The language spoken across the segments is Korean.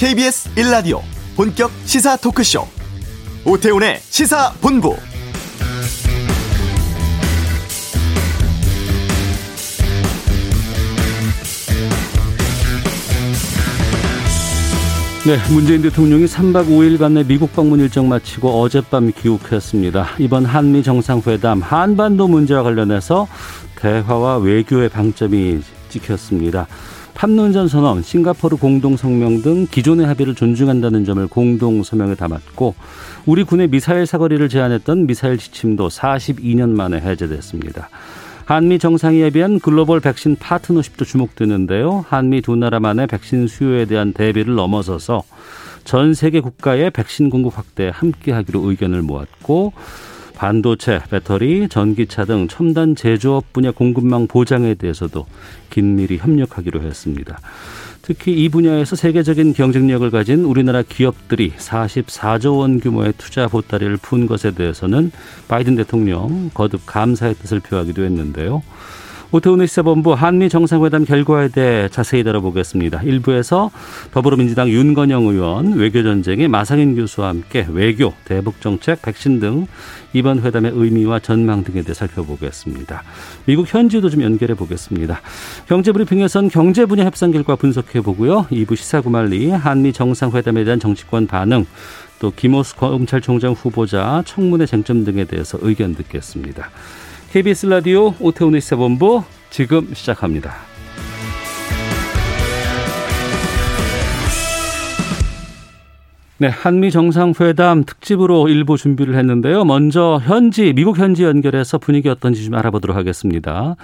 KBS 1라디오 본격 시사 토크쇼 오태훈의 시사본부 네, 문재인 대통령이 3박 5일간의 미국 방문 일정 마치고 어젯밤 귀국했습니다. 이번 한미 정상회담 한반도 문제와 관련해서 대화와 외교의 방점이 찍혔습니다. 판문점 선언, 싱가포르 공동 성명 등 기존의 합의를 존중한다는 점을 공동 서명에 담았고 우리 군의 미사일 사거리를 제한했던 미사일 지침도 42년 만에 해제됐습니다. 한미 정상이 예비한 글로벌 백신 파트너십도 주목되는데요. 한미 두 나라 만의 백신 수요에 대한 대비를 넘어서서 전 세계 국가의 백신 공급 확대에 함께하기로 의견을 모았고 반도체, 배터리, 전기차 등 첨단 제조업 분야 공급망 보장에 대해서도 긴밀히 협력하기로 했습니다. 특히 이 분야에서 세계적인 경쟁력을 가진 우리나라 기업들이 44조 원 규모의 투자 보따리를 푼 것에 대해서는 바이든 대통령 거듭 감사의 뜻을 표하기도 했는데요. 오태훈의 시사본부 한미 정상회담 결과에 대해 자세히 다뤄보겠습니다. 일부에서 더불어민주당 윤건영 의원, 외교전쟁의 마상인 교수와 함께 외교, 대북정책, 백신 등 이번 회담의 의미와 전망 등에 대해 살펴보겠습니다. 미국 현지도 좀 연결해 보겠습니다. 경제브리핑에선 경제 분야 협상 결과 분석해 보고요. 2부 시사구말리 한미 정상회담에 대한 정치권 반응, 또 김호수 검찰총장 후보자 청문회 쟁점 등에 대해서 의견 듣겠습니다. KBS 라디오 오태훈의 시사본부 지금 시작합니다. 네, 한미 정상회담 특집으로 일부 준비를 했는데요. 먼저 현지 미국 현지 연결해서 분위기 어떤지 좀 알아보도록 하겠습니다.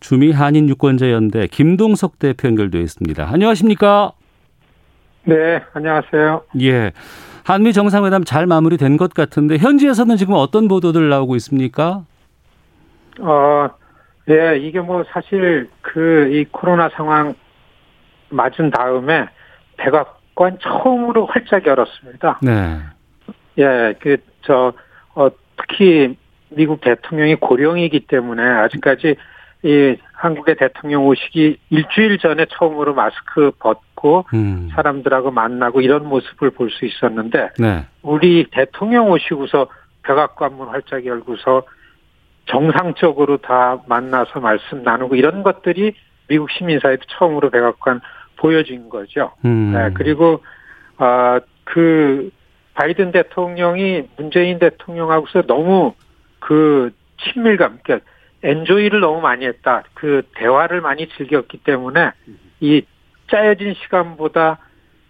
주미 한인 유권자 연대 김동석 대표 연결되어 있습니다. 안녕하십니까? 네, 안녕하세요. 예. 한미 정상회담 잘 마무리된 것 같은데 현지에서는 지금 어떤 보도들 나오고 있습니까? 어, 예, 이게 뭐 사실 그 이 코로나 상황 맞은 다음에 백악관 처음으로 활짝 열었습니다. 네. 예, 그, 저, 어, 특히 미국 대통령이 고령이기 때문에 아직까지 이 한국의 대통령 오시기 일주일 전에 처음으로 마스크 벗고 음. 사람들하고 만나고 이런 모습을 볼 수 있었는데 네. 우리 대통령 오시고서 백악관문 활짝 열고서 정상적으로 다 만나서 말씀 나누고 이런 것들이 미국 시민사회도 처음으로 백악관 보여진 거죠. 음. 네, 그리고 아그 바이든 대통령이 문재인 대통령하고서 너무 그 친밀감, 그러니까 엔조이를 너무 많이 했다. 그 대화를 많이 즐겼기 때문에 이 짜여진 시간보다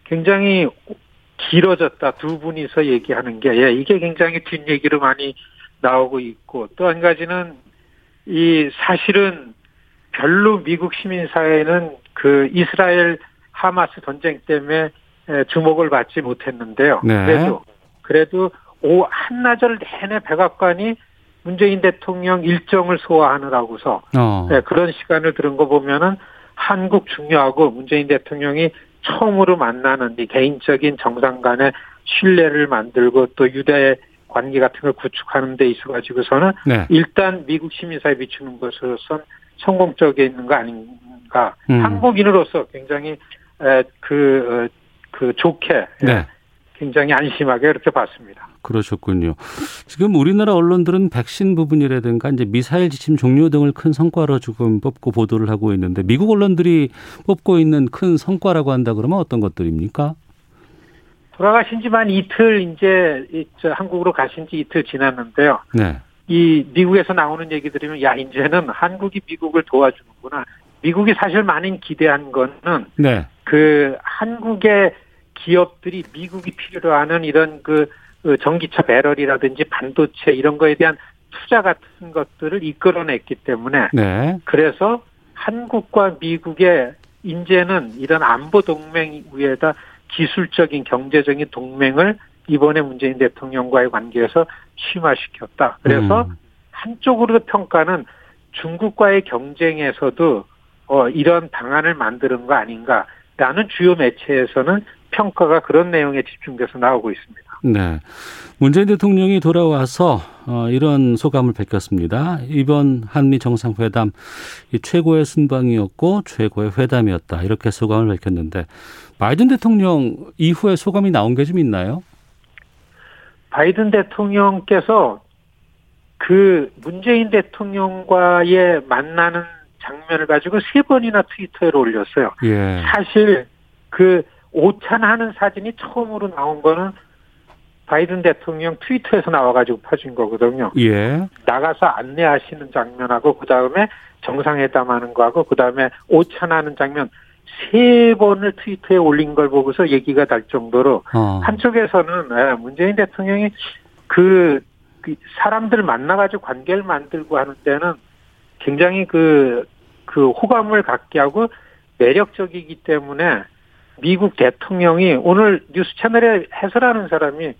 굉장히 길어졌다. 두 분이서 얘기하는 게, 예, 이게 굉장히 뒷얘기로 많이 나오고 있고, 또 한 가지는 이 사실은 별로 미국 시민사회는 그 이스라엘 하마스 전쟁 때문에 주목을 받지 못했는데요. 네. 그래도, 그래도 오, 한나절 내내 백악관이 문재인 대통령 일정을 소화하느라고서 어. 네, 그런 시간을 들은 거 보면은 한국 중요하고 문재인 대통령이 처음으로 만나는 이 개인적인 정상 간의 신뢰를 만들고 또 유대 관계 같은 걸 구축하는 데 있어 가지고서는 네. 일단 미국 시민사회 비추는 것으로선 성공적인 거 아닌가 음. 한국인으로서 굉장히 에, 그, 어, 그 좋게 네. 굉장히 안심하게 이렇게 봤습니다. 그러셨군요. 지금 우리나라 언론들은 백신 부분이라든가 이제 미사일 지침 종료 등을 큰 성과로 지금 뽑고 보도를 하고 있는데 미국 언론들이 뽑고 있는 큰 성과라고 한다 그러면 어떤 것들입니까? 돌아가신 지만 이틀 이제 한국으로 가신 지 이틀 지났는데요. 네. 이 미국에서 나오는 얘기 들으면 야 이제는 한국이 미국을 도와주는구나. 미국이 사실 많이 기대한 거는 네. 그 한국의 기업들이 미국이 필요로 하는 이런 그, 그 전기차 배럴이라든지 반도체 이런 거에 대한 투자 같은 것들을 이끌어냈기 때문에 네. 그래서 한국과 미국의 이제는 이런 안보 동맹 위에다 기술적인 경제적인 동맹을 이번에 문재인 대통령과의 관계에서 심화시켰다. 그래서 음. 한쪽으로 평가는 중국과의 경쟁에서도 어, 이런 방안을 만드는 거 아닌가라는 주요 매체에서는 평가가 그런 내용에 집중돼서 나오고 있습니다. 네. 문재인 대통령이 돌아와서 어, 이런 소감을 밝혔습니다. 이번 한미 정상회담 최고의 순방이었고 최고의 회담이었다. 이렇게 소감을 밝혔는데 바이든 대통령 이후에 소감이 나온 게 좀 있나요? 바이든 대통령께서 그 문재인 대통령과의 만나는 장면을 가지고 세 번이나 트위터에 올렸어요. 예. 사실 그 오찬하는 사진이 처음으로 나온 거는 바이든 대통령 트위터에서 나와가지고 퍼진 거거든요. 예. 나가서 안내하시는 장면하고 그 다음에 정상회담하는 거하고 그 다음에 오찬하는 장면 세 번을 트위터에 올린 걸 보고서 얘기가 될 정도로 어. 한쪽에서는 예, 문재인 대통령이 그, 그 사람들 만나가지고 관계를 만들고 하는 때는 굉장히 그, 그 호감을 갖게 하고 매력적이기 때문에 미국 대통령이 오늘 뉴스 채널에 해설하는 사람이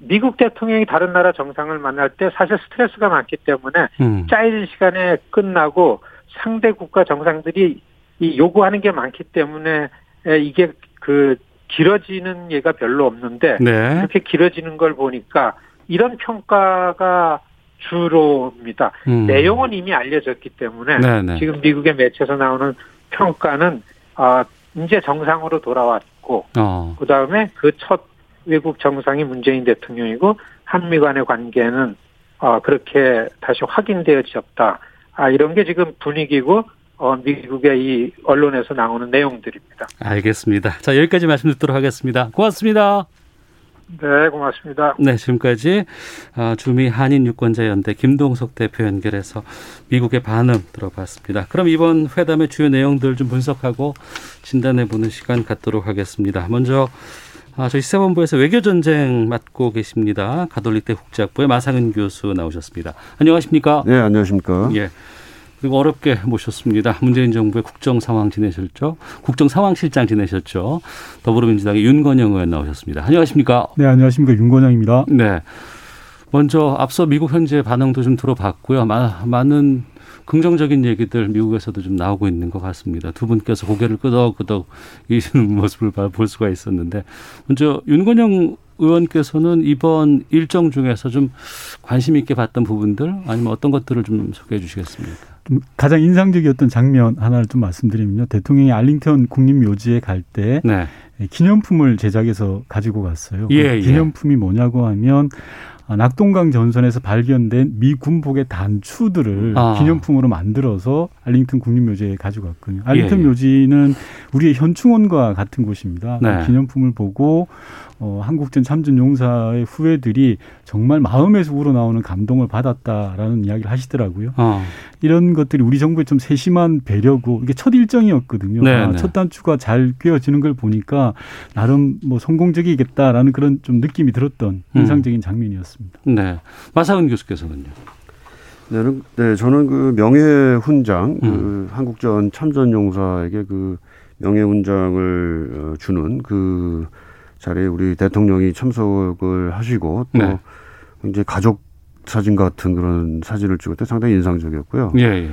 미국 대통령이 다른 나라 정상을 만날 때 사실 스트레스가 많기 때문에 음. 짜일 시간에 끝나고 상대 국가 정상들이 이 요구하는 게 많기 때문에 이게 그 길어지는 예가 별로 없는데 네. 이렇게 길어지는 걸 보니까 이런 평가가 주로입니다. 음. 내용은 이미 알려졌기 때문에 네네. 네. 지금 미국의 매체에서 나오는 평가는 아 이제 정상으로 돌아왔고 어. 그다음에 그 첫 외국 정상이 문재인 대통령이고 한미 간의 관계는 어 그렇게 다시 확인되어졌다. 아 이런 게 지금 분위기고 어, 미국의 이 언론에서 나오는 내용들입니다. 알겠습니다. 자, 여기까지 말씀 듣도록 하겠습니다. 고맙습니다. 네, 고맙습니다. 네, 지금까지 어, 주미 한인 유권자 연대 김동석 대표 연결해서 미국의 반응 들어봤습니다. 그럼 이번 회담의 주요 내용들 좀 분석하고 진단해 보는 시간 갖도록 하겠습니다. 먼저 아, 저희 시사본부에서 외교전쟁 맡고 계십니다. 가톨릭대 국제학부의 마상은 교수 나오셨습니다. 안녕하십니까? 네, 안녕하십니까? 예. 그리고 어렵게 모셨습니다. 문재인 정부의 국정 상황 지내셨죠? 국정 상황실장 지내셨죠? 더불어민주당의 윤건영 의원 나오셨습니다. 안녕하십니까? 네, 안녕하십니까? 윤건영입니다. 네. 먼저 앞서 미국 현재 반응도 좀 들어봤고요. 마, 많은 긍정적인 얘기들 미국에서도 좀 나오고 있는 것 같습니다. 두 분께서 고개를 끄덕끄덕 이시는 모습을 볼 수가 있었는데 먼저 윤건영 의원께서는 이번 일정 중에서 좀 관심 있게 봤던 부분들 아니면 어떤 것들을 좀 소개해 주시겠습니까? 가장 인상적이었던 장면 하나를 좀 말씀드리면요. 대통령이 알링턴 국립묘지에 갈때 네. 기념품을 제작해서 가지고 갔어요. 예, 그 예. 기념품이 예. 뭐냐고 하면 아, 낙동강 전선에서 발견된 미 군복의 단추들을 아. 기념품으로 만들어서 알링턴 국립묘지에 가지고 갔거든요. 알링턴 예, 예. 묘지는 우리의 현충원과 같은 곳입니다. 네. 기념품을 보고 어, 한국전 참전 용사의 후배들이 정말 마음에서 우러나오는 감동을 받았다라는 이야기를 하시더라고요. 어. 이런 것들이 우리 정부의 좀 세심한 배려고 이게 첫 일정이었거든요. 네, 아, 네. 첫 단추가 잘 꿰어지는 걸 보니까 나름 뭐 성공적이겠다라는 그런 좀 느낌이 들었던 음. 인상적인 음. 장면이었습니다. 네. 마사은 교수께서는요. 네, 네, 저는 그 명예훈장, 그 음. 그 한국전 참전용사에게 그 명예훈장을 어, 주는 그 자리에 우리 대통령이 참석을 하시고 또 네. 이제 가족 사진 같은 그런 사진을 찍을 때 상당히 인상적이었고요. 예, 예.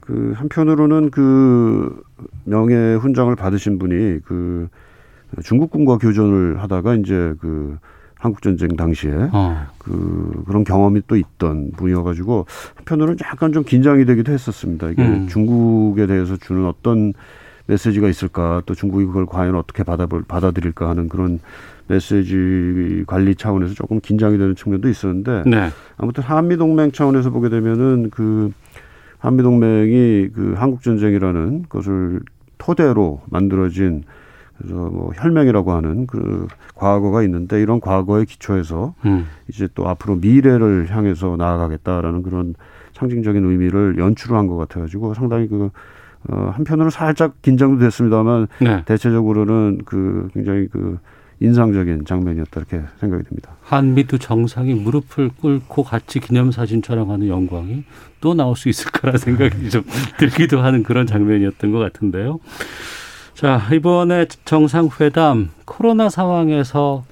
그 한편으로는 그 명예 훈장을 받으신 분이 그 중국군과 교전을 하다가 이제 그 한국 전쟁 당시에 어. 그 그런 경험이 또 있던 분이어 가지고 한편으로는 약간 좀 긴장이 되기도 했었습니다. 이게 음. 중국에 대해서 주는 어떤 메시지가 있을까 또 중국이 그걸 과연 어떻게 받아 받아들일까 하는 그런 메시지 관리 차원에서 조금 긴장이 되는 측면도 있었는데 네. 아무튼 한미 동맹 차원에서 보게 되면은 그 한미 동맹이 그 한국 전쟁이라는 것을 토대로 만들어진 그래서 뭐 혈맹이라고 하는 그 과거가 있는데 이런 과거의 기초에서 음. 이제 또 앞으로 미래를 향해서 나아가겠다라는 그런 상징적인 의미를 연출을 한 것 같아가지고 상당히 그 어, 한편으로 살짝 긴장도 됐습니다만 네. 대체적으로는 그 굉장히 그 인상적인 장면이었다 이렇게 생각이 듭니다. 한미 두 정상이 무릎을 꿇고 같이 기념사진 촬영하는 영광이 또 나올 수 있을 거라 생각이 좀 들기도 하는 그런 장면이었던 것 같은데요. 자, 이번에 정상회담 코로나 상황에서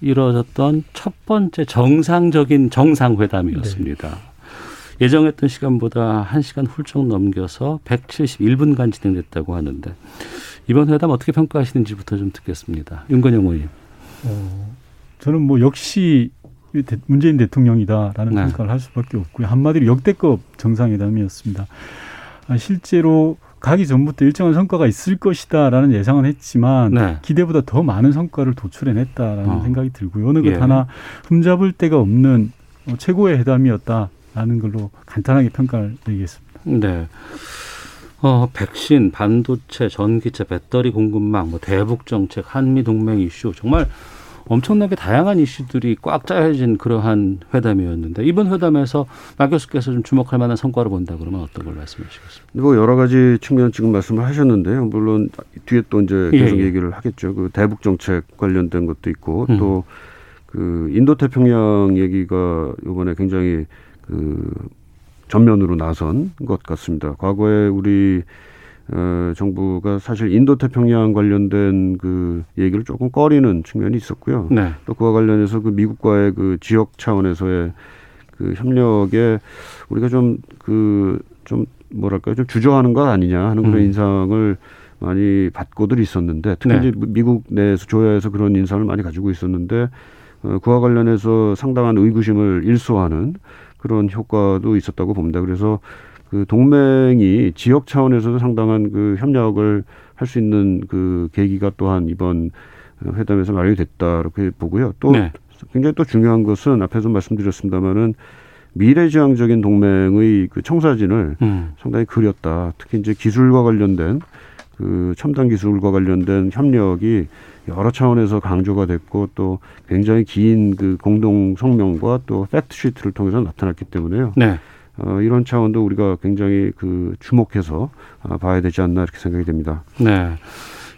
이루어졌던 첫 번째 정상적인 정상회담이었습니다. 네. 예정했던 시간보다 1시간 훌쩍 넘겨서 171분간 진행됐다고 하는데 이번 회담 어떻게 평가하시는지부터 좀 듣겠습니다. 윤건영 의원님. 어, 저는 뭐 역시 문재인 대통령이다라는 네. 평가를 할 수밖에 없고요. 한마디로 역대급 정상회담이었습니다. 아, 실제로 가기 전부터 일정한 성과가 있을 것이다라는 예상은 했지만 네. 기대보다 더 많은 성과를 도출해냈다라는 어. 생각이 들고요. 어느 것 예. 하나 흠잡을 데가 없는 어, 최고의 회담이었다 라는 걸로 간단하게 평가를 드리겠습니다. 네. 어, 백신, 반도체, 전기차, 배터리 공급망, 뭐 대북 정책, 한미 동맹 이슈 정말 엄청나게 다양한 이슈들이 꽉 짜여진 그러한 회담이었는데 이번 회담에서 마 교수께서 좀 주목할 만한 성과를 본다 그러면 어떤 걸 말씀하시겠습니까? 뭐 여러 가지 측면 지금 말씀을 하셨는데요. 물론 뒤에 또 이제 예, 계속 예, 예. 얘기를 하겠죠. 그 대북 정책 관련된 것도 있고 음. 또그 인도 태평양 얘기가 이번에 굉장히 그 전면으로 나선 것 같습니다. 과거에 우리 어, 정부가 사실 인도 태평양 관련된 그 얘기를 조금 꺼리는 측면이 있었고요. 네. 또 그와 관련해서 그 미국과의 그 지역 차원에서의 그 협력에 우리가 좀 그좀 그 뭐랄까요 좀 주저하는 것 아니냐 하는 그런 음. 인상을 많이 받고들 있었는데 특히 네. 이제 미국 내에서 조야에서 그런 인상을 많이 가지고 있었는데 어, 그와 관련해서 상당한 의구심을 일소하는 그런 효과도 있었다고 봅니다. 그래서 그 동맹이 지역 차원에서도 상당한 그 협력을 할 수 있는 그 계기가 또한 이번 회담에서 마련이 됐다 이렇게 보고요. 또 네. 굉장히 또 중요한 것은 앞에서 말씀드렸습니다마는 미래지향적인 동맹의 그 청사진을 음. 상당히 그렸다. 특히 이제 기술과 관련된 그 첨단 기술과 관련된 협력이 여러 차원에서 강조가 됐고 또 굉장히 긴 그 공동 성명과 또 팩트 시트를 통해서 나타났기 때문에요. 네. 어, 이런 차원도 우리가 굉장히 그 주목해서 아, 봐야 되지 않나 이렇게 생각이 됩니다. 네.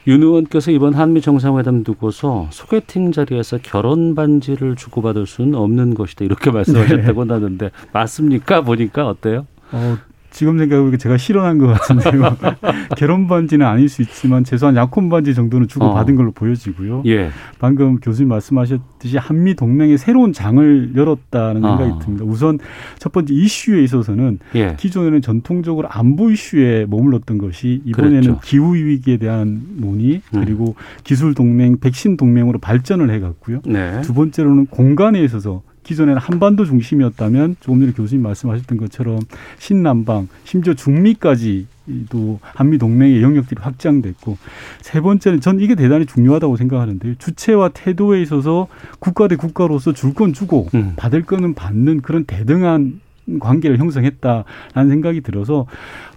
윤 의원께서 이번 한미 정상회담 두고서 소개팅 자리에서 결혼 반지를 주고받을 수는 없는 것이다 이렇게 말씀하셨다고 네. 하는데 맞습니까? 보니까 어때요? 어, 지금 생각해보니까 제가 실현한 것 같은데요. 결혼 반지는 아닐 수 있지만 최소한 약혼 반지 정도는 주고 어. 받은 걸로 보여지고요. 예. 방금 교수님 말씀하셨듯이 한미 동맹의 새로운 장을 열었다는 어. 생각이 듭니다. 우선 첫 번째 이슈에 있어서는 예. 기존에는 전통적으로 안보 이슈에 머물렀던 것이 이번에는 그랬죠. 기후 위기에 대한 논의 음. 그리고 음. 기술 동맹, 백신 동맹으로 발전을 해갔고요. 네. 두 번째로는 공간에 있어서 기존에는 한반도 중심이었다면 조금 전에 교수님 말씀하셨던 것처럼 신남방 심지어 중미까지 또 한미 동맹의 영역들이 확장됐고 세 번째는 전 이게 대단히 중요하다고 생각하는데 주체와 태도에 있어서 국가 대 국가로서 줄 건 주고 음. 받을 거는 받는 그런 대등한 관계를 형성했다라는 생각이 들어서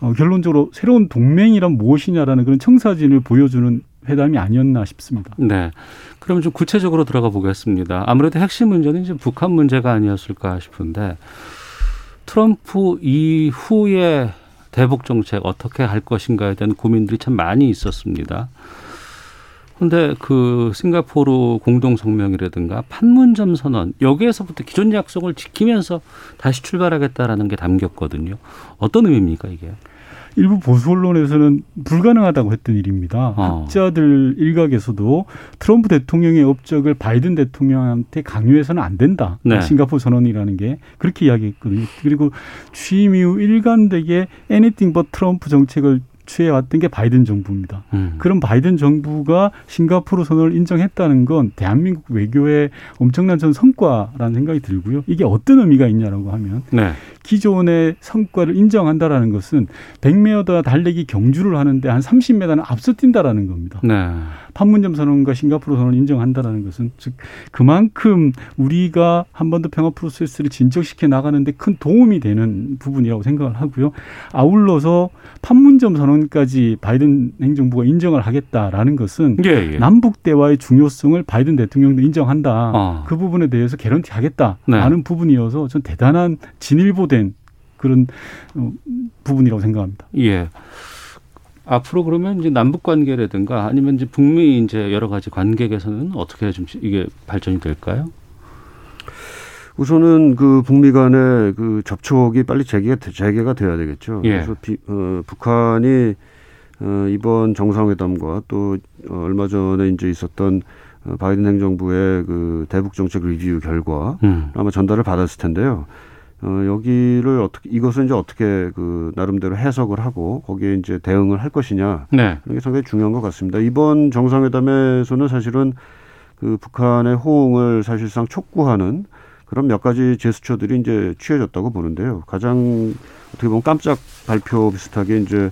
어, 결론적으로 새로운 동맹이란 무엇이냐라는 그런 청사진을 보여주는 회담이 아니었나 싶습니다. 네. 그럼 좀 구체적으로 들어가 보겠습니다. 아무래도 핵심 문제는 이제 북한 문제가 아니었을까 싶은데 트럼프 이후에 대북 정책 어떻게 할 것인가에 대한 고민들이 참 많이 있었습니다. 근데 그 싱가포르 공동 성명이라든가 판문점 선언 여기에서부터 기존 약속을 지키면서 다시 출발하겠다라는 게 담겼거든요. 어떤 의미입니까 이게? 일부 보수 언론에서는 불가능하다고 했던 일입니다. 어. 학자들 일각에서도 트럼프 대통령의 업적을 바이든 대통령한테 강요해서는 안 된다. 네. 싱가포르 선언이라는 게 그렇게 이야기했거든요. 그리고 취임 이후 일관되게 anything but 트럼프 정책을 취해왔던 게 바이든 정부입니다. 음. 그럼 바이든 정부가 싱가포르 선언을 인정했다는 건 대한민국 외교의 엄청난 전 성과라는 생각이 들고요. 이게 어떤 의미가 있냐라고 하면 네. 기존의 성과를 인정한다라는 것은 100m 달리기 경주를 하는데 한 30m는 앞서 뛴다라는 겁니다. 네. 판문점 선언과 싱가포르 선언을 인정한다라는 것은 즉 그만큼 우리가 한번더 평화 프로세스를 진척시켜 나가는데 큰 도움이 되는 부분이라고 생각을 하고요. 아울러서 판문점 선언까지 바이든 행정부가 인정을 하겠다라는 것은 예, 예. 남북 대화의 중요성을 바이든 대통령도 인정한다. 어. 그 부분에 대해서 개런티 하겠다라는 네. 부분이어서 전 대단한 진일보 된 그런 어, 부분이라고 생각합니다. 예. 앞으로 그러면 이제 남북 관계라든가 아니면 이제 북미 이제 여러 가지 관계 개선은 어떻게 좀 이게 발전이 될까요? 우선은 그 북미 간의 그 접촉이 빨리 재개가, 재개가 돼야 되겠죠. 예. 그래서 비, 어, 북한이 어, 이번 정상회담과 또 어, 얼마 전에 이제 있었던 어, 바이든 행정부의 그 대북 정책 리뷰 결과 음. 아마 전달을 받았을 텐데요. 어, 여기를 어떻게 이것은 이제 어떻게 그 나름대로 해석을 하고 거기에 이제 대응을 할 것이냐 네. 이게 상당히 중요한 것 같습니다. 이번 정상회담에서는 사실은 그 북한의 호응을 사실상 촉구하는 그런 몇 가지 제스처들이 이제 취해졌다고 보는데요. 가장 어떻게 보면 깜짝 발표 비슷하게 이제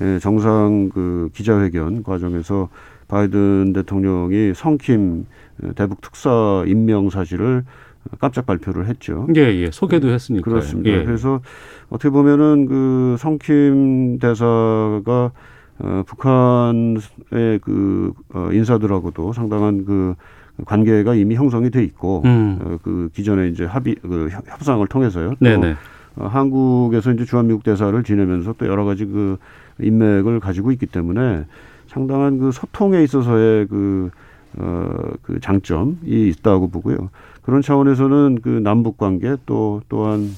예, 정상 그 기자회견 과정에서 바이든 대통령이 성킴 대북 특사 임명 사실을 깜짝 발표를 했죠. 예, 예. 소개도 했으니까. 그렇습니다. 예. 그래서 어떻게 보면은 그 성킴 대사가 어, 북한의 그 어, 인사들하고도 상당한 그 관계가 이미 형성이 돼 있고 음. 어, 그 기존에 이제 합의 그 협상을 통해서요. 또 네네. 어, 한국에서 이제 주한미국 대사를 지내면서 또 여러 가지 그 인맥을 가지고 있기 때문에 상당한 그 소통에 있어서의 그, 어, 그 장점이 있다고 보고요. 그런 차원에서는 그 남북 관계 또 또한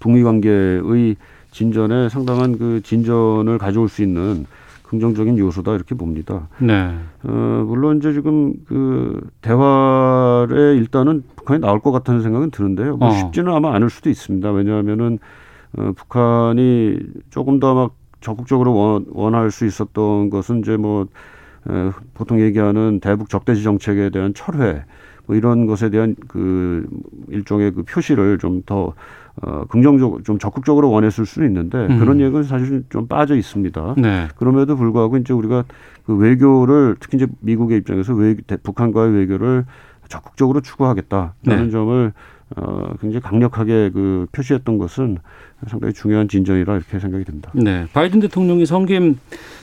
북미 관계의 진전에 상당한 그 진전을 가져올 수 있는 긍정적인 요소다 이렇게 봅니다. 네. 어, 물론 이제 지금 그 대화에 일단은 북한이 나올 것 같다는 생각은 드는데요. 뭐 어. 쉽지는 아마 않을 수도 있습니다. 왜냐하면은 어, 북한이 조금 더 막 적극적으로 원, 원할 수 있었던 것은 이제 뭐 에, 보통 얘기하는 대북 적대지 정책에 대한 철회 뭐 이런 것에 대한 그 일종의 그 표시를 좀더 어, 긍정적, 으로좀 적극적으로 원했을 수는 있는데 음. 그런 얘기는 사실 좀 빠져 있습니다. 네. 그럼에도 불구하고 이제 우리가 그 외교를 특히 이제 미국의 입장에서 외, 북한과의 외교를 적극적으로 추구하겠다라는 네. 점을 어, 굉장히 강력하게 그 표시했던 것은 상당히 중요한 진전이라 이렇게 생각이 듭니다. 네. 바이든 대통령이 성김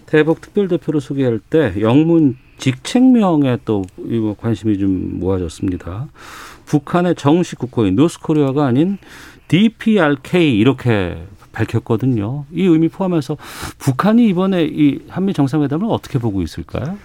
대북 특별대표로 소개할 때 영문 직책명에 또 관심이 좀 모아졌습니다. 북한의 정식 국호인 노스코리아가 아닌 DPRK 이렇게 밝혔거든요. 이 의미 포함해서 북한이 이번에 이 한미 정상회담을 어떻게 보고 있을까요?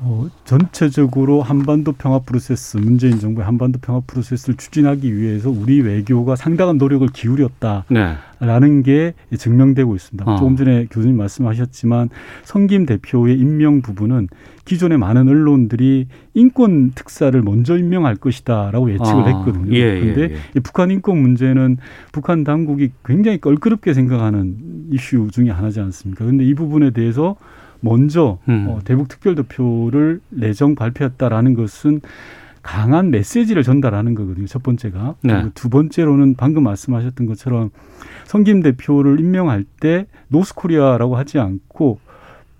어, 전체적으로 한반도 평화 프로세스, 문재인 정부의 한반도 평화 프로세스를 추진하기 위해서 우리 외교가 상당한 노력을 기울였다라는 네. 게 증명되고 있습니다. 어. 조금 전에 교수님 말씀하셨지만 성김 대표의 임명 부분은 기존의 많은 언론들이 인권 특사를 먼저 임명할 것이다라고 예측을 아. 했거든요. 예, 그런데 예, 예. 북한 인권 문제는 북한 당국이 굉장히 껄끄럽게 생각하는 이슈 중의 하나지 않습니까? 그런데 이 부분에 대해서 먼저 음. 어, 대북 특별대표를 내정 발표했다라는 것은 강한 메시지를 전달하는 거거든요. 첫 번째가. 네. 두 번째로는 방금 말씀하셨던 것처럼 성김 대표를 임명할 때 North Korea라고 하지 않고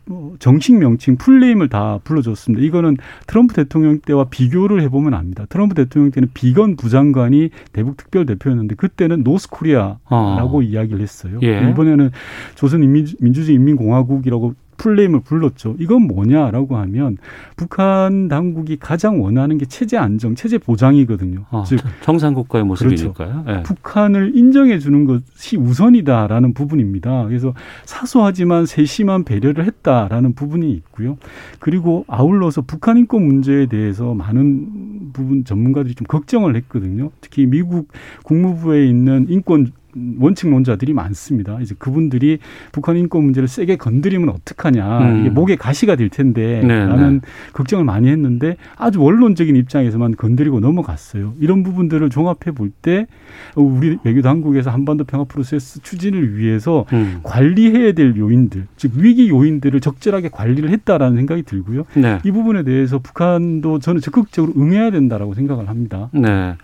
뭐 정식 명칭 full name을 다 불러줬습니다. 이거는 트럼프 대통령 때와 비교를 해보면 압니다. 트럼프 대통령 때는 비건 부장관이 대북 특별 대표였는데 그때는 North Korea라고 어. 이야기를 했어요. 예. 이번에는 조선 민주주의 인민공화국이라고 full name을 불렀죠. 이건 뭐냐라고 하면 북한 당국이 가장 원하는 게 체제 안정, 체제 보장이거든요. 아, 즉 정상 국가의 모습이니까요. 그렇죠. 네. 북한을 인정해 주는 것이 우선이다라는 부분입니다. 그래서 사소하지만 세심한 배려를 했다라는 부분이 있고요. 그리고 아울러서 북한 인권 문제에 대해서 많은 부분 전문가들이 좀 걱정을 했거든요. 특히 미국 국무부에 있는 인권 원칙론자들이 많습니다. 이제 그분들이 북한 인권 문제를 세게 건드리면 어떡하냐. 음. 이게 목에 가시가 될 텐데 네, 라는 네. 걱정을 많이 했는데 아주 원론적인 입장에서만 건드리고 넘어갔어요. 이런 부분들을 종합해 볼 때 우리 외교 당국에서 한반도 평화 프로세스 추진을 위해서 음. 관리해야 될 요인들, 즉 위기 요인들을 적절하게 관리를 했다라는 생각이 들고요. 네. 이 부분에 대해서 북한도 저는 적극적으로 응해야 된다라고 생각을 합니다. 네.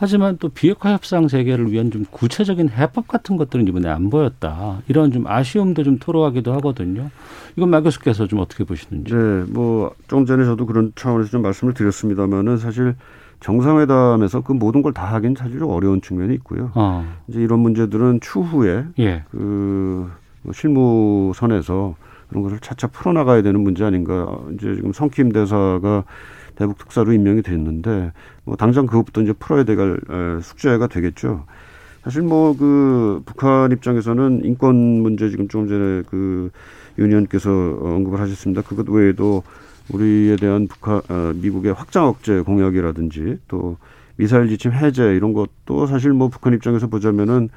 하지만 또 비핵화 협상 재개를 위한 좀 구체적인 해법 같은 것들은 이번에 안 보였다. 이런 좀 아쉬움도 좀 토로하기도 하거든요. 이건 마 교수께서 좀 어떻게 보시는지. 네, 뭐 조금 전에 저도 그런 차원에서 좀 말씀을 드렸습니다만은 사실 정상회담에서 그 모든 걸 다 하긴 사실 좀 어려운 측면이 있고요. 어. 이제 이런 문제들은 추후에 예. 그뭐 실무선에서 그런 것을 차차 풀어나가야 되는 문제 아닌가. 이제 지금 성킴 대사가 대북 특사로 임명이 됐는데 뭐 당장 그것부터 이제 풀어야 될 숙제가 되겠죠. 사실 뭐 그 북한 입장에서는 인권 문제 지금 좀 전에 그 유니언께서 언급을 하셨습니다. 그것 외에도 우리에 대한 북한 어, 미국의 확장 억제 공약이라든지 또 미사일 지침 해제 이런 것도 사실 뭐 북한 입장에서 보자면은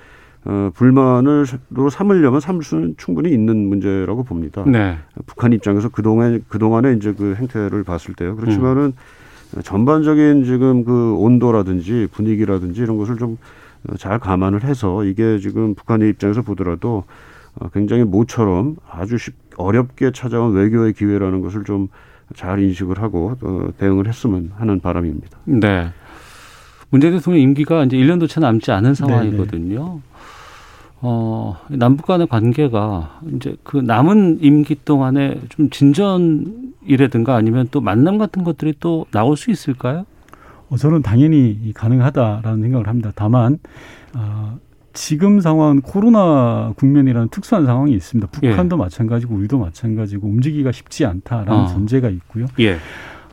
어, 불만을 삼으려면 삼을 수는 충분히 있는 문제라고 봅니다. 네. 북한 입장에서 그동안, 그동안에 이제 그 행태를 봤을 때요. 그렇지만은 음. 전반적인 지금 그 온도라든지 분위기라든지 이런 것을 좀 잘 감안을 해서 이게 지금 북한의 입장에서 보더라도 어, 굉장히 모처럼 아주 쉽, 어렵게 찾아온 외교의 기회라는 것을 좀 잘 인식을 하고 어, 대응을 했으면 하는 바람입니다. 네. 문재인 대통령 임기가 이제 1년도 채 남지 않은 상황이거든요. 네네. 어, 남북 간의 관계가 이제 그 남은 임기 동안에 좀 진전이라든가 아니면 또 만남 같은 것들이 또 나올 수 있을까요? 어, 저는 당연히 가능하다라는 생각을 합니다. 다만, 어, 지금 상황은 코로나 국면이라는 특수한 상황이 있습니다. 북한도 예. 마찬가지고 우리도 마찬가지고 움직이기가 쉽지 않다라는 어. 전제가 있고요. 예.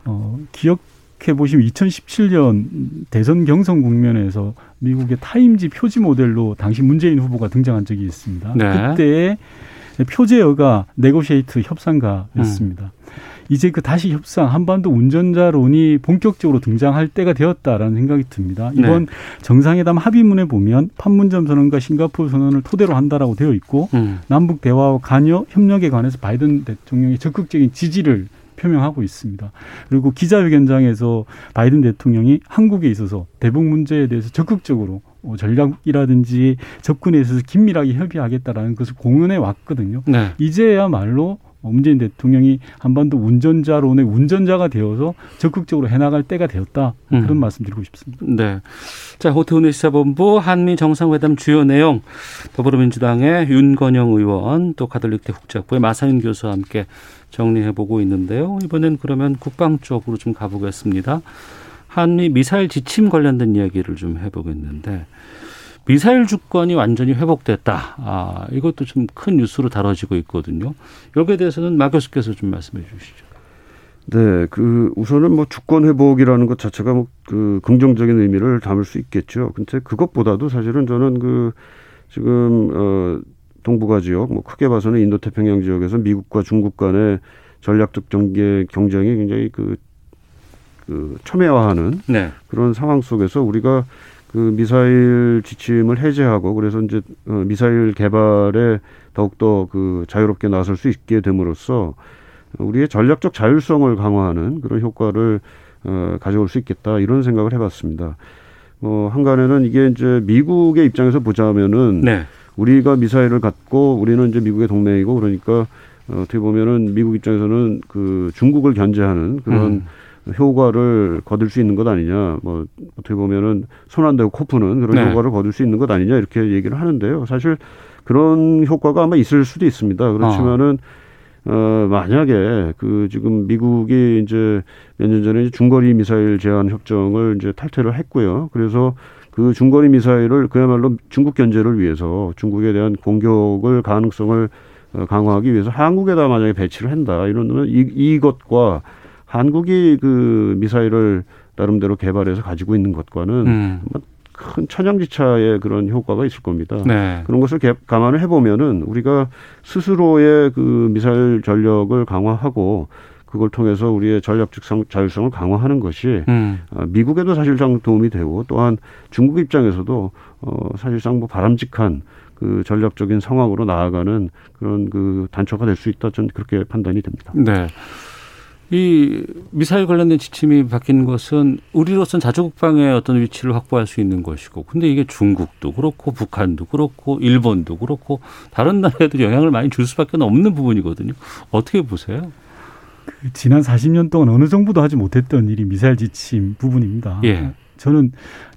어, 기억 해 보시면 2017년 대선 경선 국면에서 미국의 타임지 표지 모델로 당시 문재인 후보가 등장한 적이 있습니다. 네. 그때 표제어가 negotiator 협상가였습니다. 음. 이제 그 다시 협상 한반도 운전자론이 본격적으로 등장할 때가 되었다라는 생각이 듭니다. 이번 네. 정상회담 합의문에 보면 판문점 선언과 싱가포르 선언을 토대로 한다라고 되어 있고 음. 남북 대화와 관여 협력에 관해서 바이든 대통령이 적극적인 지지를 표명하고 있습니다. 그리고 기자회견장에서 바이든 대통령이 한국에 있어서 대북 문제에 대해서 적극적으로 어, 전략이라든지 접근에 있어서 긴밀하게 협의하겠다라는 것을 공언해 왔거든요. 네. 이제야말로 문재인 대통령이 한반도 운전자론의 운전자가 되어서 적극적으로 해나갈 때가 되었다 그런 음. 말씀 드리고 싶습니다. 네. 자 호태훈의 시사본부 한미 정상회담 주요 내용 더불어민주당의 윤건영 의원 또 가톨릭대 국제학부의 마사윤 교수와 함께 정리해 보고 있는데요. 이번엔 그러면 국방 쪽으로 좀 가보겠습니다. 한미 미사일 지침 관련된 이야기를 좀 해보겠는데 미사일 주권이 완전히 회복됐다. 아, 이것도 좀 큰 뉴스로 다뤄지고 있거든요. 여기에 대해서는 마 교수께서 좀 말씀해 주시죠. 네, 그 우선은 뭐 주권 회복이라는 것 자체가 뭐 그 긍정적인 의미를 담을 수 있겠죠. 근데 그것보다도 사실은 저는 그 지금 어 동북아 지역 뭐 크게 봐서는 인도 태평양 지역에서 미국과 중국 간의 전략적 경계 경쟁이 굉장히 그, 그 첨예화하는 네. 그런 상황 속에서 우리가 그 미사일 지침을 해제하고 그래서 이제 어, 미사일 개발에 더욱더 그 자유롭게 나설 수 있게 됨으로써 우리의 전략적 자율성을 강화하는 그런 효과를 어, 가져올 수 있겠다 이런 생각을 해봤습니다. 뭐 한간에는 이게 이제 미국의 입장에서 보자면은 네. 우리가 미사일을 갖고 우리는 이제 미국의 동맹이고 그러니까 어, 어떻게 보면은 미국 입장에서는 그 중국을 견제하는 그런 음. 효과를 거둘 수 있는 것 아니냐. 뭐 어떻게 보면은 손 안 대고 코 푸는 그런 네. 효과를 거둘 수 있는 것 아니냐 이렇게 얘기를 하는데요. 사실 그런 효과가 아마 있을 수도 있습니다. 그렇지만은 어, 어 만약에 그 지금 미국이 이제 몇 년 전에 중거리 미사일 제한 협정을 이제 탈퇴를 했고요. 그래서 그 중거리 미사일을 그야말로 중국 견제를 위해서 중국에 대한 공격을 가능성을 어, 강화하기 위해서 한국에다 만약에 배치를 한다 이러면 이, 이것과 한국이 그 미사일을 나름대로 개발해서 가지고 있는 것과는 음. 큰 천양지차의 그런 효과가 있을 겁니다. 네. 그런 것을 감안을 해보면은 우리가 스스로의 그 미사일 전력을 강화하고 그걸 통해서 우리의 전략적 자율성을 강화하는 것이 음. 어, 미국에도 사실상 도움이 되고 또한 중국 입장에서도 어 사실상 뭐 바람직한 그 전략적인 상황으로 나아가는 그런 그 단초가 될 수 있다 저는 그렇게 판단이 됩니다. 네. 이 미사일 관련된 지침이 바뀐 것은 우리로선 자주국방의 어떤 위치를 확보할 수 있는 것이고, 근데 이게 중국도 그렇고 북한도 그렇고 일본도 그렇고 다른 나라에도 영향을 많이 줄 수밖에 없는 부분이거든요. 어떻게 보세요? 그 지난 40년 동안 어느 정부도 하지 못했던 일이 미사일 지침 부분입니다. 예. 저는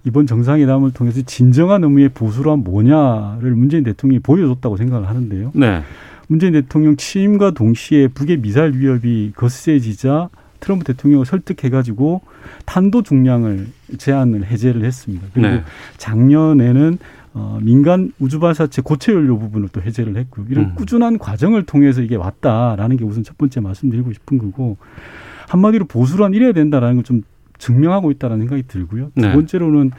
이번 정상회담을 통해서 진정한 의미의 보수란 뭐냐를 문재인 대통령이 보여줬다고 생각을 하는데요. 네. 문재인 대통령 취임과 동시에 북의 미사일 위협이 거세지자 트럼프 대통령을 설득해가지고 탄도 중량을 제한을 해제를 했습니다. 그리고 네. 작년에는 어, 민간 우주 발사체 고체 연료 부분을 또 해제를 했고 이런 음. 꾸준한 과정을 통해서 이게 왔다라는 게 우선 첫 번째 말씀드리고 싶은 거고 한마디로 보수란 이래야 된다라는 걸 좀 증명하고 있다라는 생각이 들고요. 두 네. 번째로는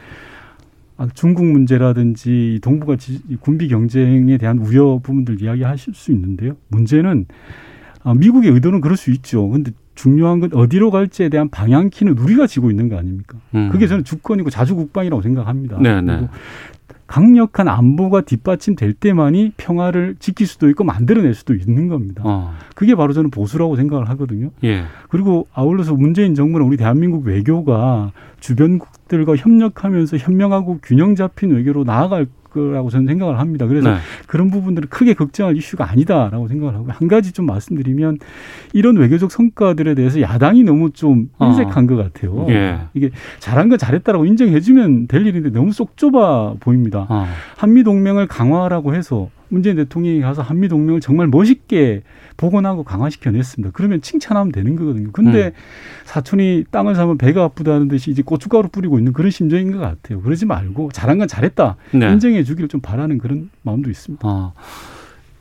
아, 중국 문제라든지 동북아 군비 경쟁에 대한 우려 부분들 이야기하실 수 있는데요. 문제는 아, 미국의 의도는 그럴 수 있죠. 근데 중요한 건 어디로 갈지에 대한 방향키는 우리가 지고 있는 거 아닙니까? 음. 그게 저는 주권이고 자주국방이라고 생각합니다. 네네. 강력한 안보가 뒷받침될 때만이 평화를 지킬 수도 있고 만들어낼 수도 있는 겁니다. 어. 그게 바로 저는 보수라고 생각을 하거든요. 예. 그리고 아울러서 문재인 정부는 우리 대한민국 외교가 주변국들과 협력하면서 현명하고 균형 잡힌 외교로 나아갈 거라고 저는 생각을 합니다. 그래서 네. 그런 부분들은 크게 걱정할 이슈가 아니다라고 생각을 하고 한 가지 좀 말씀드리면 이런 외교적 성과들에 대해서 야당이 너무 좀 어. 인색한 어. 것 같아요. 예. 이게 잘한 건 잘했다라고 인정해주면 될 일인데 너무 쏙 좁아 보입니다. 어. 한미 동맹을 강화하라고 해서 문재인 대통령이 가서 한미 동맹을 정말 멋있게 복원하고 강화시켜 냈습니다. 그러면 칭찬하면 되는 거거든요. 근데 음. 사촌이 땅을 사면 배가 아프다는 듯이 이제 고춧가루 뿌리고 있는 그런 심정인 것 같아요. 그러지 말고 잘한 건 잘했다 네. 인정해 주기를 좀 바라는 그런 마음도 있습니다. 아.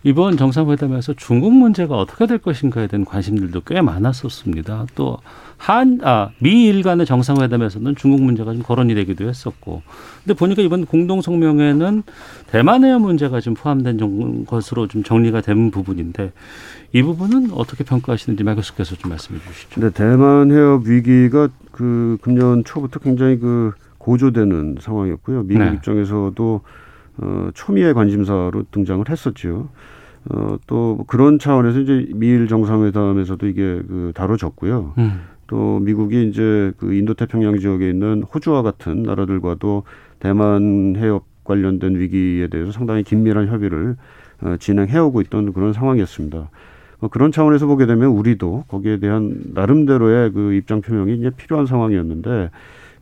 이번 정상회담에서 중국 문제가 어떻게 될 것인가에 대한 관심들도 꽤 많았었습니다. 또 한, 아, 미일 간의 정상회담에서는 중국 문제가 좀 거론이 되기도 했었고. 근데 보니까 이번 공동성명에는 대만 해협 문제가 좀 포함된 것으로 좀 정리가 된 부분인데 이 부분은 어떻게 평가하시는지 말 교수께서 좀 말씀해 주시죠. 네, 대만 해협 위기가 그 금년 초부터 굉장히 그 고조되는 상황이었고요. 미국 네. 입장에서도 어, 초미의 관심사로 등장을 했었죠. 어, 또 그런 차원에서 이제 미일 정상회담에서도 이게 그 다뤄졌고요. 음. 또 미국이 이제 그 인도 태평양 지역에 있는 호주와 같은 나라들과도 대만 해협 관련된 위기에 대해서 상당히 긴밀한 협의를 어, 진행해오고 있던 그런 상황이었습니다. 어, 그런 차원에서 보게 되면 우리도 거기에 대한 나름대로의 그 입장 표명이 이제 필요한 상황이었는데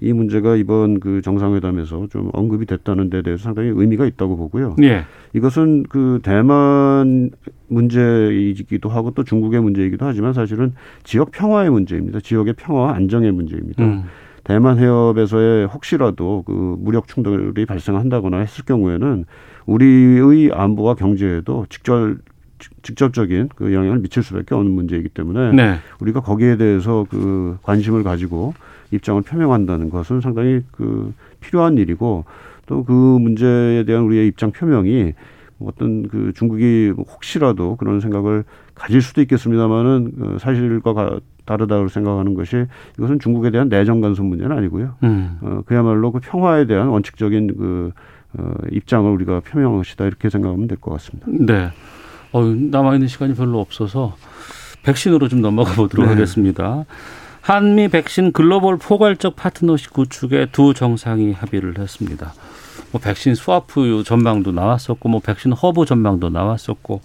이 문제가 이번 그 정상회담에서 좀 언급이 됐다는 데 대해서 상당히 의미가 있다고 보고요. 예. 이것은 그 대만 문제이기도 하고 또 중국의 문제이기도 하지만 사실은 지역 평화의 문제입니다. 지역의 평화와 안정의 문제입니다. 음. 대만 해협에서의 혹시라도 그 무력 충돌이 발생한다거나 했을 경우에는 우리의 안보와 경제에도 직접 직접적인 그 영향을 미칠 수밖에 없는 문제이기 때문에 네. 우리가 거기에 대해서 그 관심을 가지고 입장을 표명한다는 것은 상당히 그 필요한 일이고 또 그 문제에 대한 우리의 입장 표명이 어떤 그 중국이 혹시라도 그런 생각을 가질 수도 있겠습니다만은 그 사실과 다르다고 생각하는 것이 이것은 중국에 대한 내정 간섭 문제는 아니고요. 음. 어, 그야말로 그 평화에 대한 원칙적인 그 어, 입장을 우리가 표명한 것이다 이렇게 생각하면 될 것 같습니다. 네. 어, 남아 있는 시간이 별로 없어서 백신으로 좀 넘어가 보도록 네. 하겠습니다. 한미 백신 글로벌 포괄적 파트너십 구축에 두 정상이 합의를 했습니다. 뭐 백신 스와프 전망도 나왔었고 뭐 백신 허브 전망도 나왔었고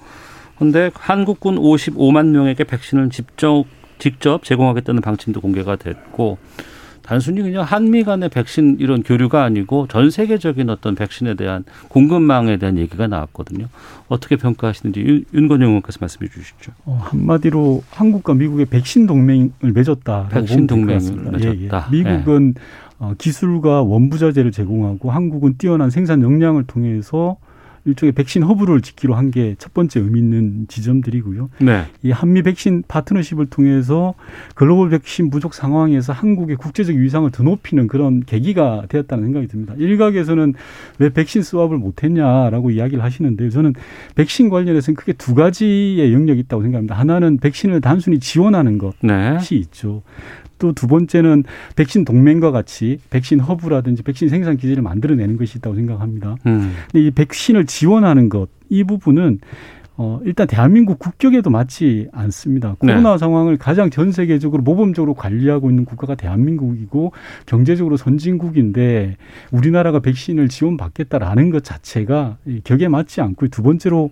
근데 한국군 55만 명에게 백신을 직접 직접 제공하겠다는 방침도 공개가 됐고 단순히 그냥 한미 간의 백신 이런 교류가 아니고 전 세계적인 어떤 백신에 대한 공급망에 대한 얘기가 나왔거든요. 어떻게 평가하시는지 윤건영 의원께서 말씀해 주시죠. 어, 한마디로 한국과 미국의 백신 동맹을 맺었다. 백신 동맹을 맺었다. 예, 예. 미국은 예. 어, 기술과 원부자재를 제공하고 한국은 뛰어난 생산 역량을 통해서 일종의 백신 허브를 짓기로 한 게 첫 번째 의미 있는 지점들이고요. 네. 이 한미 백신 파트너십을 통해서 글로벌 백신 부족 상황에서 한국의 국제적 위상을 더 높이는 그런 계기가 되었다는 생각이 듭니다. 일각에서는 왜 백신 스왑을 못했냐라고 이야기를 하시는데 저는 백신 관련해서는 크게 두 가지의 영역이 있다고 생각합니다. 하나는 백신을 단순히 지원하는 것이 네. 있죠. 또 두 번째는 백신 동맹과 같이 백신 허브라든지 백신 생산 기지를 만들어내는 것이 있다고 생각합니다. 음. 근데 이 백신을 지원하는 것 이 부분은 어, 일단 대한민국 국격에도 맞지 않습니다. 코로나 네. 상황을 가장 전 세계적으로 모범적으로 관리하고 있는 국가가 대한민국이고 경제적으로 선진국인데 우리나라가 백신을 지원받겠다라는 것 자체가 격에 맞지 않고 두 번째로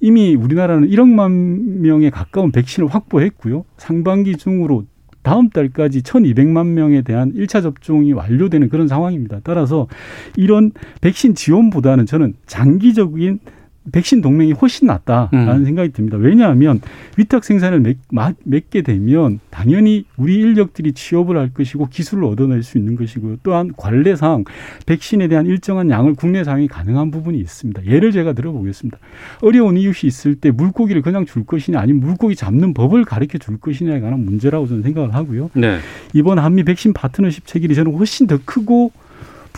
이미 우리나라는 1억만 명에 가까운 백신을 확보했고요. 상반기 중으로 다음 달까지 1,200만 명에 대한 1차 접종이 완료되는 그런 상황입니다. 따라서 이런 백신 지원보다는 저는 장기적인 백신 동맹이 훨씬 낫다라는 음. 생각이 듭니다. 왜냐하면 위탁 생산을 맺, 맺게 되면 당연히 우리 인력들이 취업을 할 것이고 기술을 얻어낼 수 있는 것이고요. 또한 관례상 백신에 대한 일정한 양을 국내 상이 가능한 부분이 있습니다. 예를 제가 들어보겠습니다. 어려운 이웃이 있을 때 물고기를 그냥 줄 것이냐 아니면 물고기 잡는 법을 가르쳐 줄 것이냐에 관한 문제라고 저는 생각을 하고요. 네. 이번 한미 백신 파트너십 체결이 저는 훨씬 더 크고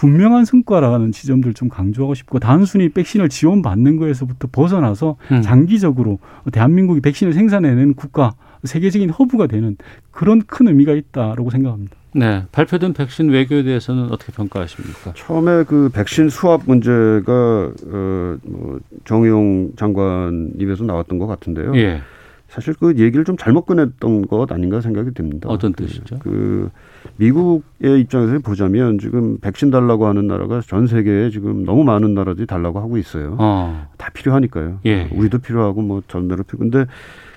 분명한 성과라는 지점들 좀 강조하고 싶고 단순히 백신을 지원받는 거에서부터 벗어나서 음. 장기적으로 대한민국이 백신을 생산해내는 국가 세계적인 허브가 되는 그런 큰 의미가 있다라고 생각합니다. 네, 발표된 백신 외교에 대해서는 어떻게 평가하십니까? 처음에 그 백신 수합 문제가 어뭐 정의용 장관 입에서 나왔던 것 같은데요. 예. 사실 그 얘기를 좀 잘못 꺼냈던 것 아닌가 생각이 듭니다. 어떤 뜻이죠? 그 미국의 입장에서 보자면 지금 백신 달라고 하는 나라가 전 세계에 지금 너무 많은 나라들이 달라고 하고 있어요. 어. 다 필요하니까요. 예. 우리도 필요하고 뭐전 나라 필요. 근데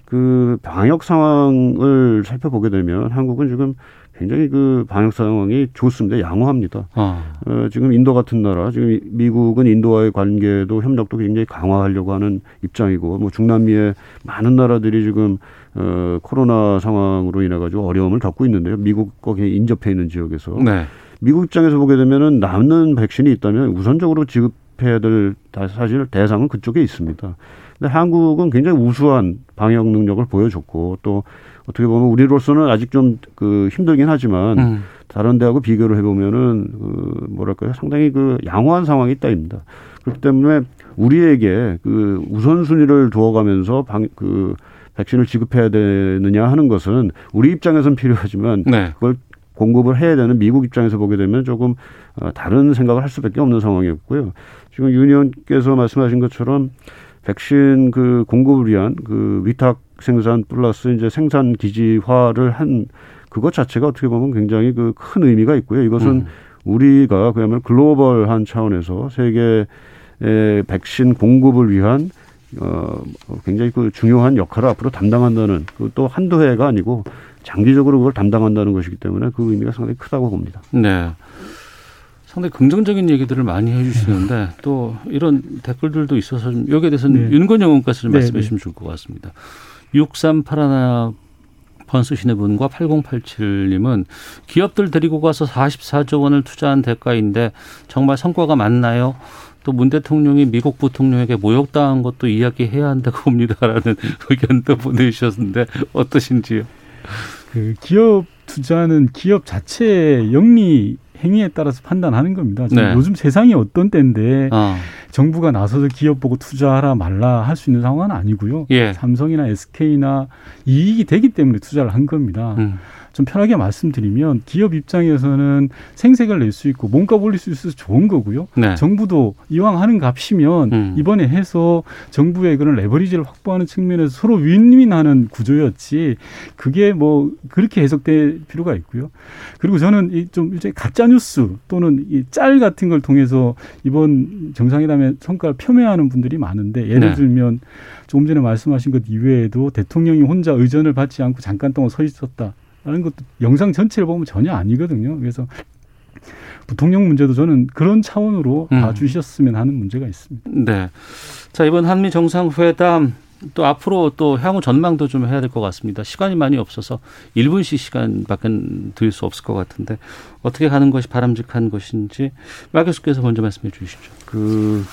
그 방역 상황을 살펴보게 되면 한국은 지금 굉장히 그 방역 상황이 좋습니다. 양호합니다. 어. 어, 지금 인도 같은 나라, 지금 미국은 인도와의 관계도 협력도 굉장히 강화하려고 하는 입장이고, 뭐 중남미의 많은 나라들이 지금 어, 코로나 상황으로 인해 가지고 어려움을 겪고 있는데요. 미국과 인접해 있는 지역에서 네. 미국 입장에서 보게 되면은 남는 백신이 있다면 우선적으로 지급해야 될 사실 대상은 그쪽에 있습니다. 근데 한국은 굉장히 우수한 방역 능력을 보여줬고 또 어떻게 보면 우리로서는 아직 좀 그 힘들긴 하지만 음. 다른 데하고 비교를 해보면은 그 뭐랄까요 상당히 그 양호한 상황이 있다입니다. 그렇기 때문에 우리에게 그 우선순위를 두어가면서 방, 그 백신을 지급해야 되느냐 하는 것은 우리 입장에선 필요하지만 네. 그걸 공급을 해야 되는 미국 입장에서 보게 되면 조금 어, 다른 생각을 할 수밖에 없는 상황이었고요. 지금 윤 의원께서 말씀하신 것처럼 백신 그 공급을 위한 그 위탁 생산 플러스 이제 생산 기지화를 한 그것 자체가 어떻게 보면 굉장히 그 큰 의미가 있고요. 이것은 음. 우리가 그야말로 글로벌한 차원에서 세계의 백신 공급을 위한 어 굉장히 그 중요한 역할을 앞으로 담당한다는 그또 한두 해가 아니고 장기적으로 그걸 담당한다는 것이기 때문에 그 의미가 상당히 크다고 봅니다. 네. 상당히 긍정적인 얘기들을 많이 해주시는데 네. 또 이런 댓글들도 있어서 좀 여기에 대해서는 네. 윤건영 의원께서 좀 네, 말씀해 주시면 네. 좋을 것 같습니다. 6381 번쓰시는 분과 8087님은 기업들 데리고 가서 44조 원을 투자한 대가인데 정말 성과가 맞나요? 또 문 대통령이 미국 부통령에게 모욕당한 것도 이야기해야 한다고 봅니다라는 의견도 보내주셨는데 어떠신지요? 그 기업 투자는 기업 자체의 영리 행위에 따라서 판단하는 겁니다. 네. 요즘 세상이 어떤 때인데 어. 정부가 나서서 기업 보고 투자하라 말라 할 수 있는 상황은 아니고요. 예. 삼성이나 SK나 이익이 되기 때문에 투자를 한 겁니다. 음. 좀 편하게 말씀드리면 기업 입장에서는 생색을 낼 수 있고 몸값 올릴 수 있어서 좋은 거고요. 네. 정부도 이왕 하는 값이면 음. 이번에 해서 정부의 그런 레버리지를 확보하는 측면에서 서로 윈윈하는 구조였지 그게 뭐 그렇게 해석될 필요가 있고요. 그리고 저는 좀 이제 가짜 뉴스 또는 이 짤 같은 걸 통해서 이번 정상회담의 성과를 폄훼하는 분들이 많은데 예를 네. 들면 조금 전에 말씀하신 것 이외에도 대통령이 혼자 의전을 받지 않고 잠깐 동안 서 있었다. 라는 것도 영상 전체를 보면 전혀 아니거든요. 그래서 부통령 문제도 저는 그런 차원으로 음. 봐주셨으면 하는 문제가 있습니다. 네. 자, 이번 한미 정상회담 또 앞으로 또 향후 전망도 좀 해야 될 것 같습니다. 시간이 많이 없어서 1분씩 시간밖에 들수 없을 것 같은데 어떻게 가는 것이 바람직한 것인지 마 교수께서 먼저 말씀해 주시죠. 그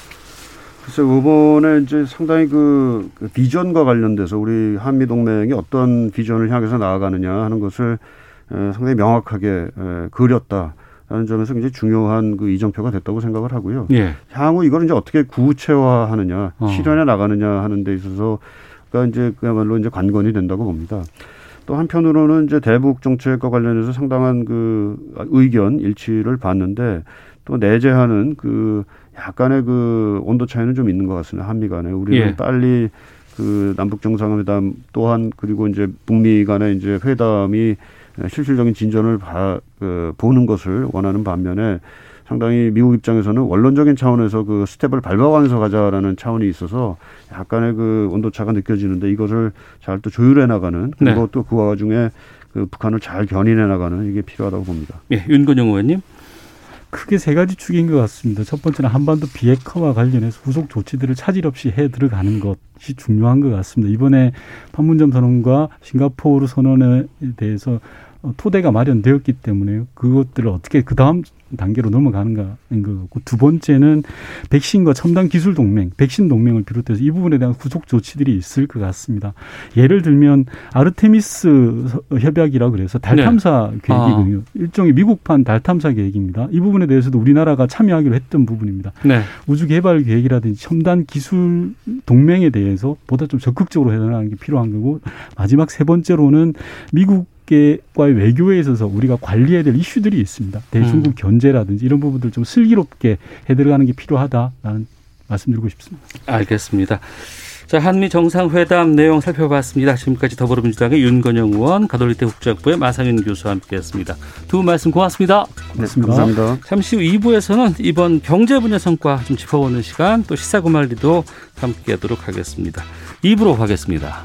글쎄 이번에 이제 상당히 그, 그 비전과 관련돼서 우리 한미 동맹이 어떤 비전을 향해서 나아가느냐 하는 것을 에, 상당히 명확하게 에, 그렸다. 라는 점에서 굉장히 중요한 그 이정표가 됐다고 생각을 하고요. 예. 향후 이걸 이제 어떻게 구체화하느냐, 어. 실현해 나가느냐 하는 데 있어서가 이제 그야말로 이제 관건이 된다고 봅니다. 또 한편으로는 이제 대북 정책과 관련해서 상당한 그 의견 일치를 봤는데 또 내재하는 그 약간의 그 온도 차이는 좀 있는 것 같습니다. 한미 간에 우리는 예. 빨리 그 남북 정상회담 또한 그리고 이제 북미 간의 이제 회담이 실질적인 진전을 봐, 그, 보는 것을 원하는 반면에 상당히 미국 입장에서는 원론적인 차원에서 그 스텝을 밟아가면서 가자라는 차원이 있어서 약간의 그 온도차가 느껴지는데 이것을 잘 또 조율해 나가는 그리고 네. 또 그 와 중에 그 북한을 잘 견인해 나가는 이게 필요하다고 봅니다. 예, 윤건영 의원님. 크게 세 가지 축인 것 같습니다. 첫 번째는 한반도 비핵화와 관련해서 후속 조치들을 차질 없이 해 들어가는 것이 중요한 것 같습니다. 이번에 판문점 선언과 싱가포르 선언에 대해서 토대가 마련되었기 때문에 그것들을 어떻게 그 다음 단계로 넘어가는가인 거고 두 번째는 백신과 첨단 기술 동맹, 백신 동맹을 비롯해서 이 부분에 대한 후속 조치들이 있을 것 같습니다. 예를 들면 아르테미스 협약이라 그래서 달 네. 탐사 네. 계획이거든요. 아. 일종의 미국판 달 탐사 계획입니다. 이 부분에 대해서도 우리나라가 참여하기로 했던 부분입니다. 네. 우주 개발 계획이라든지 첨단 기술 동맹에 대해서 보다 좀 적극적으로 해나가는 게 필요한 거고 마지막 세 번째로는 미국 중국과의 외교에 있어서 우리가 관리해야 될 이슈들이 있습니다. 대중국 음. 견제라든지 이런 부분들 좀 슬기롭게 해들어가는 게 필요하다라는 말씀드리고 싶습니다. 알겠습니다. 자, 한미 정상회담 내용 살펴봤습니다. 지금까지 더불어민주당의 윤건영 의원, 가톨릭대 국장부의 마상윤 교수와 함께했습니다. 두 분 말씀 고맙습니다. 고맙습니다. 네, 감사합니다. 잠시 후 2부에서는 이번 경제 분야 성과 좀 짚어보는 시간 또 시사구말리도 함께하도록 하겠습니다. 2부로 가겠습니다.